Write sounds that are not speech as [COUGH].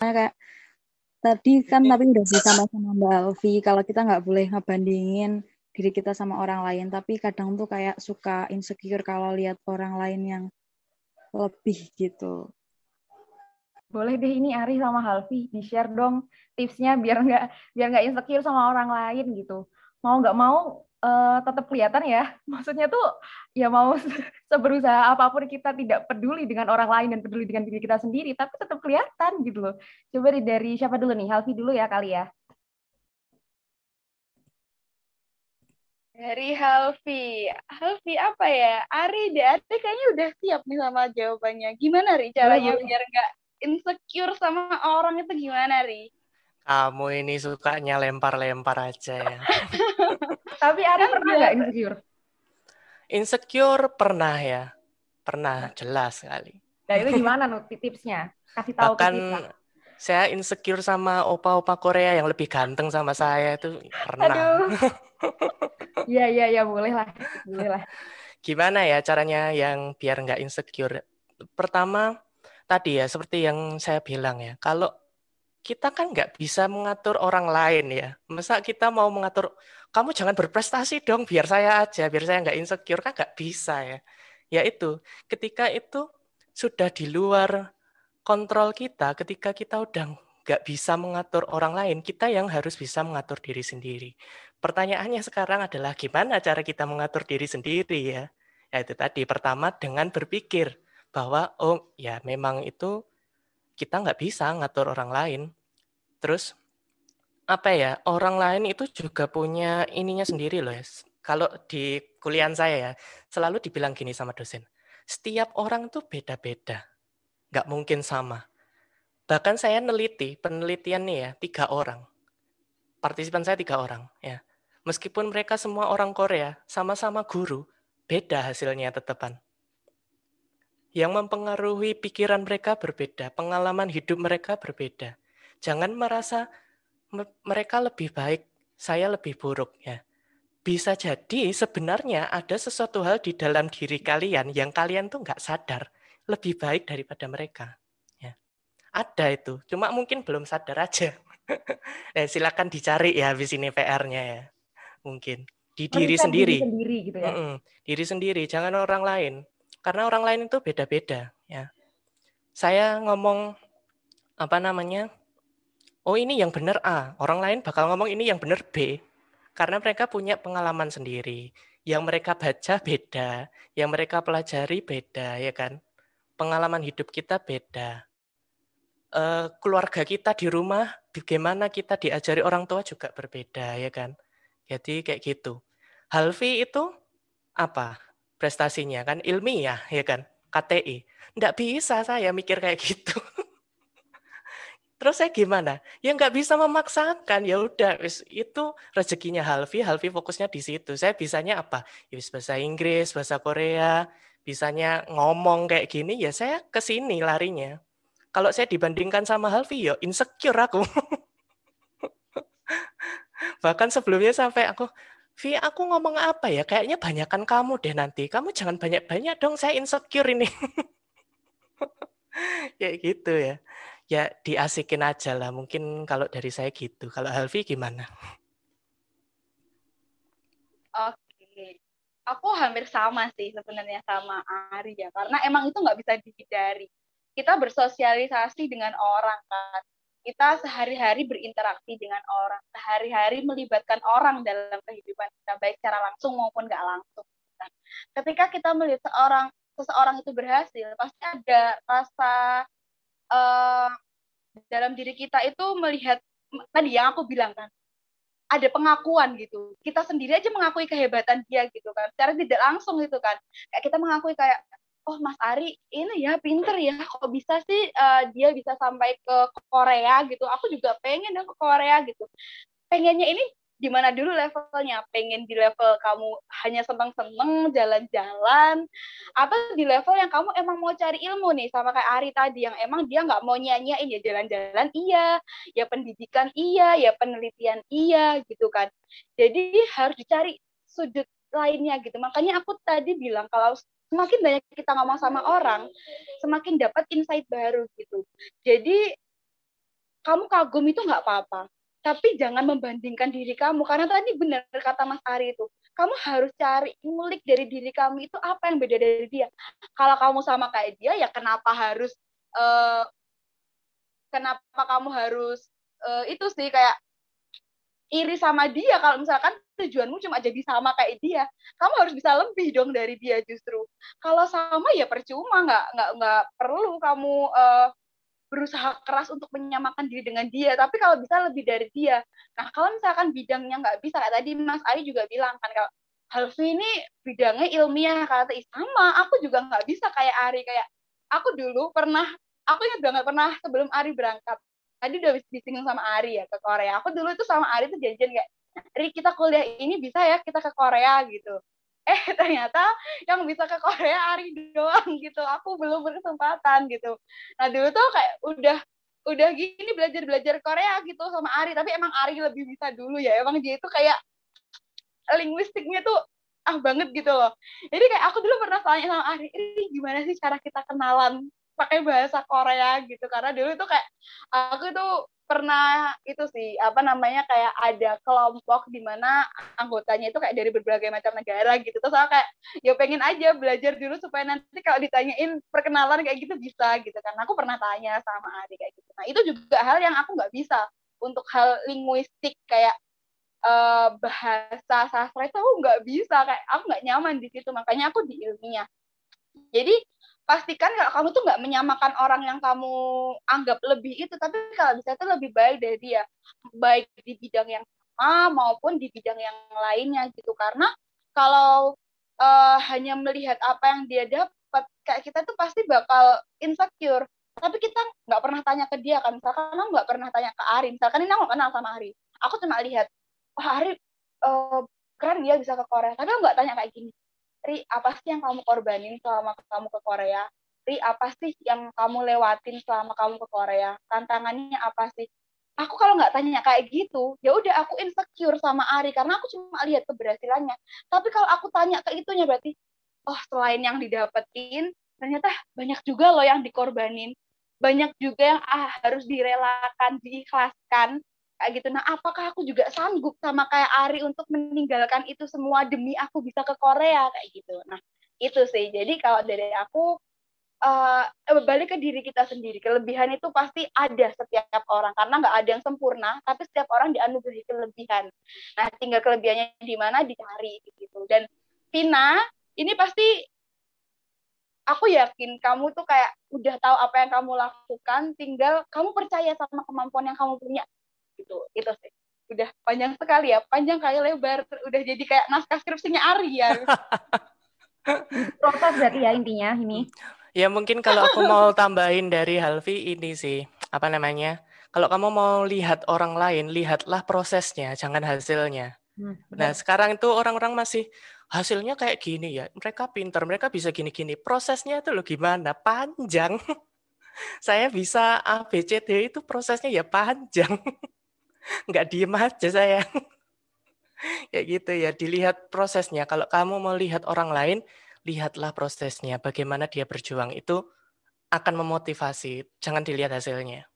kayak tadi kan tapi udah sih sama-sama Mbak Alfi kalau kita nggak boleh ngebandingin diri kita sama orang lain tapi kadang tuh kayak suka insecure kalau lihat orang lain yang lebih gitu. Boleh deh ini Ari sama Halvi di share dong tipsnya biar nggak biar nggak insecure sama orang lain gitu mau nggak mau uh, tetap kelihatan ya. [LAUGHS] Maksudnya tuh ya mau [LAUGHS] seberusaha apa pun kita tidak peduli dengan orang lain dan peduli dengan diri kita sendiri tapi tetap kelihatan gitu loh. Coba dari siapa dulu nih? Halvi dulu ya kali ya. Dari Halvi Halvi apa ya? Ari deh Ari kayaknya udah siap nih sama jawabannya. Gimana Ri caranya biar nggak insecure sama orang itu gimana Ri kamu ini sukanya lempar-lempar aja ya. [LAUGHS] Tapi Ari kan pernah nggak insecure? Insecure pernah ya. Pernah, jelas sekali. Nah itu gimana nih tipsnya? Kasih tahu Bahkan ke kita. saya insecure sama opa-opa Korea yang lebih ganteng sama saya itu pernah. Aduh. [LAUGHS] Iya, iya, iya, boleh lah. Boleh lah. Gimana ya caranya yang biar nggak insecure? Pertama, tadi ya, seperti yang saya bilang ya, kalau kita kan nggak bisa mengatur orang lain ya. Masa kita mau mengatur, kamu jangan berprestasi dong, biar saya aja, biar saya nggak insecure, kan nggak bisa ya. Ya itu, ketika itu sudah di luar kontrol kita, ketika kita udah nggak bisa mengatur orang lain, kita yang harus bisa mengatur diri sendiri. Pertanyaannya sekarang adalah gimana cara kita mengatur diri sendiri ya? Ya itu tadi, pertama dengan berpikir bahwa, oh ya memang itu kita nggak bisa ngatur orang lain. Terus apa ya orang lain itu juga punya ininya sendiri loh ya. Kalau di kuliah saya ya selalu dibilang gini sama dosen, setiap orang tuh beda-beda, nggak mungkin sama. Bahkan saya neliti penelitian nih ya tiga orang, partisipan saya tiga orang ya. Meskipun mereka semua orang Korea, sama-sama guru, beda hasilnya tetepan. Yang mempengaruhi pikiran mereka berbeda, pengalaman hidup mereka berbeda. Jangan merasa mereka lebih baik, saya lebih buruk ya. Bisa jadi sebenarnya ada sesuatu hal di dalam diri kalian yang kalian tuh nggak sadar lebih baik daripada mereka. Ya. Ada itu, cuma mungkin belum sadar aja. eh, [LAUGHS] silakan dicari ya habis ini PR-nya ya. Mungkin di diri sendiri. Diri sendiri gitu ya. Mm -mm, diri sendiri, jangan orang lain karena orang lain itu beda-beda ya. Saya ngomong apa namanya? Oh, ini yang benar A, orang lain bakal ngomong ini yang benar B. Karena mereka punya pengalaman sendiri. Yang mereka baca beda, yang mereka pelajari beda, ya kan? Pengalaman hidup kita beda. Uh, keluarga kita di rumah, bagaimana kita diajari orang tua juga berbeda, ya kan? Jadi kayak gitu. Halvi itu apa? prestasinya kan ilmiah ya kan KTI nggak bisa saya mikir kayak gitu [LAUGHS] terus saya gimana ya nggak bisa memaksakan ya udah itu rezekinya Halvi Halvi fokusnya di situ saya bisanya apa ya bahasa Inggris bahasa Korea bisanya ngomong kayak gini ya saya ke sini larinya kalau saya dibandingkan sama Halvi ya insecure aku [LAUGHS] bahkan sebelumnya sampai aku Vi, aku ngomong apa ya? Kayaknya banyakan kamu deh nanti. Kamu jangan banyak-banyak dong, saya insecure ini. [LAUGHS] Kayak gitu ya. Ya diasikin aja lah. Mungkin kalau dari saya gitu. Kalau Halvi gimana? Oke. Aku hampir sama sih sebenarnya sama Ari ya. Karena emang itu nggak bisa dihindari. Kita bersosialisasi dengan orang kan kita sehari-hari berinteraksi dengan orang, sehari-hari melibatkan orang dalam kehidupan kita, baik secara langsung maupun nggak langsung. Nah, ketika kita melihat seorang seseorang itu berhasil, pasti ada rasa uh, dalam diri kita itu melihat tadi yang aku bilang kan, ada pengakuan gitu. Kita sendiri aja mengakui kehebatan dia gitu kan, secara tidak langsung gitu kan. Kayak kita mengakui kayak oh Mas Ari ini ya pinter ya kok bisa sih uh, dia bisa sampai ke Korea gitu aku juga pengen dong ke Korea gitu pengennya ini di mana dulu levelnya? Pengen di level kamu hanya seneng-seneng jalan-jalan. Atau di level yang kamu emang mau cari ilmu nih sama kayak Ari tadi yang emang dia nggak mau nyanyiin. Ya jalan-jalan iya ya pendidikan iya ya penelitian iya gitu kan. Jadi harus dicari sudut lainnya gitu. Makanya aku tadi bilang kalau semakin banyak kita ngomong sama orang, semakin dapat insight baru gitu. Jadi kamu kagum itu nggak apa-apa tapi jangan membandingkan diri kamu karena tadi benar kata Mas Ari itu kamu harus cari ngulik dari diri kamu itu apa yang beda dari dia. Kalau kamu sama kayak dia ya kenapa harus uh, kenapa kamu harus uh, itu sih kayak iri sama dia? Kalau misalkan tujuanmu cuma jadi sama kayak dia kamu harus bisa lebih dong dari dia justru. Kalau sama ya percuma nggak nggak nggak perlu kamu uh, berusaha keras untuk menyamakan diri dengan dia tapi kalau bisa lebih dari dia. Nah kalau misalkan bidangnya nggak bisa kayak tadi Mas Ari juga bilang kan kalau Halvi ini bidangnya ilmiah kata sama aku juga nggak bisa kayak Ari kayak aku dulu pernah aku ingat banget pernah sebelum Ari berangkat. Tadi udah disinggung sama Ari ya ke Korea. Aku dulu itu sama Ari tuh janjian kayak Ari kita kuliah ini bisa ya kita ke Korea gitu eh ternyata yang bisa ke Korea Ari doang gitu. Aku belum berkesempatan gitu. Nah dulu tuh kayak udah udah gini belajar belajar Korea gitu sama Ari. Tapi emang Ari lebih bisa dulu ya. Emang dia itu kayak linguistiknya tuh ah banget gitu loh. Jadi kayak aku dulu pernah tanya sama Ari ini gimana sih cara kita kenalan pakai bahasa Korea gitu. Karena dulu tuh kayak aku tuh pernah itu sih apa namanya kayak ada kelompok di mana anggotanya itu kayak dari berbagai macam negara gitu. Terus aku kayak ya pengen aja belajar dulu supaya nanti kalau ditanyain perkenalan kayak gitu bisa gitu kan. Aku pernah tanya sama Ari kayak gitu. Nah itu juga hal yang aku nggak bisa untuk hal linguistik kayak uh, bahasa sastra itu aku nggak bisa. Kayak aku nggak nyaman di situ. Makanya aku di ilmiah. Jadi pastikan kalau kamu tuh nggak menyamakan orang yang kamu anggap lebih itu tapi kalau bisa itu lebih baik dari dia. Baik di bidang yang sama maupun di bidang yang lainnya gitu. Karena kalau uh, hanya melihat apa yang dia dapat kayak kita tuh pasti bakal insecure. Tapi kita nggak pernah tanya ke dia kan. Misalkan aku nggak pernah tanya ke Ari misalkan ini aku kenal sama Ari aku cuma lihat oh Ari uh, keren dia bisa ke Korea. Tapi aku nggak tanya kayak gini Ri, apa sih yang kamu korbanin selama kamu ke Korea? Ri, apa sih yang kamu lewatin selama kamu ke Korea? Tantangannya apa sih? Aku kalau nggak tanya kayak gitu, ya udah aku insecure sama Ari karena aku cuma lihat keberhasilannya. Tapi kalau aku tanya ke itunya berarti, oh selain yang didapetin, ternyata banyak juga loh yang dikorbanin. Banyak juga yang ah, harus direlakan, diikhlaskan kayak gitu. Nah, apakah aku juga sanggup sama kayak Ari untuk meninggalkan itu semua demi aku bisa ke Korea kayak gitu. Nah, itu sih. Jadi kalau dari aku uh, balik ke diri kita sendiri. Kelebihan itu pasti ada setiap orang karena nggak ada yang sempurna, tapi setiap orang dianugerahi kelebihan. Nah, tinggal kelebihannya di mana dicari gitu. Dan Vina, ini pasti aku yakin kamu tuh kayak udah tahu apa yang kamu lakukan, tinggal kamu percaya sama kemampuan yang kamu punya gitu itu sih. Udah panjang sekali ya panjang kayak lebar udah jadi kayak naskah skripsinya Ari ya. Proses berarti ya intinya ini ya mungkin kalau aku mau tambahin dari Halvi ini sih apa namanya kalau kamu mau lihat orang lain lihatlah prosesnya jangan hasilnya. Hmm, nah sekarang itu orang-orang masih hasilnya kayak gini ya mereka pinter mereka bisa gini-gini. Prosesnya itu loh gimana? Panjang. [LAUGHS] Saya bisa A B C D itu prosesnya ya panjang [LAUGHS] nggak diem aja saya kayak gitu ya dilihat prosesnya. Kalau kamu mau lihat orang lain lihatlah prosesnya. Bagaimana dia berjuang itu akan memotivasi. Jangan dilihat hasilnya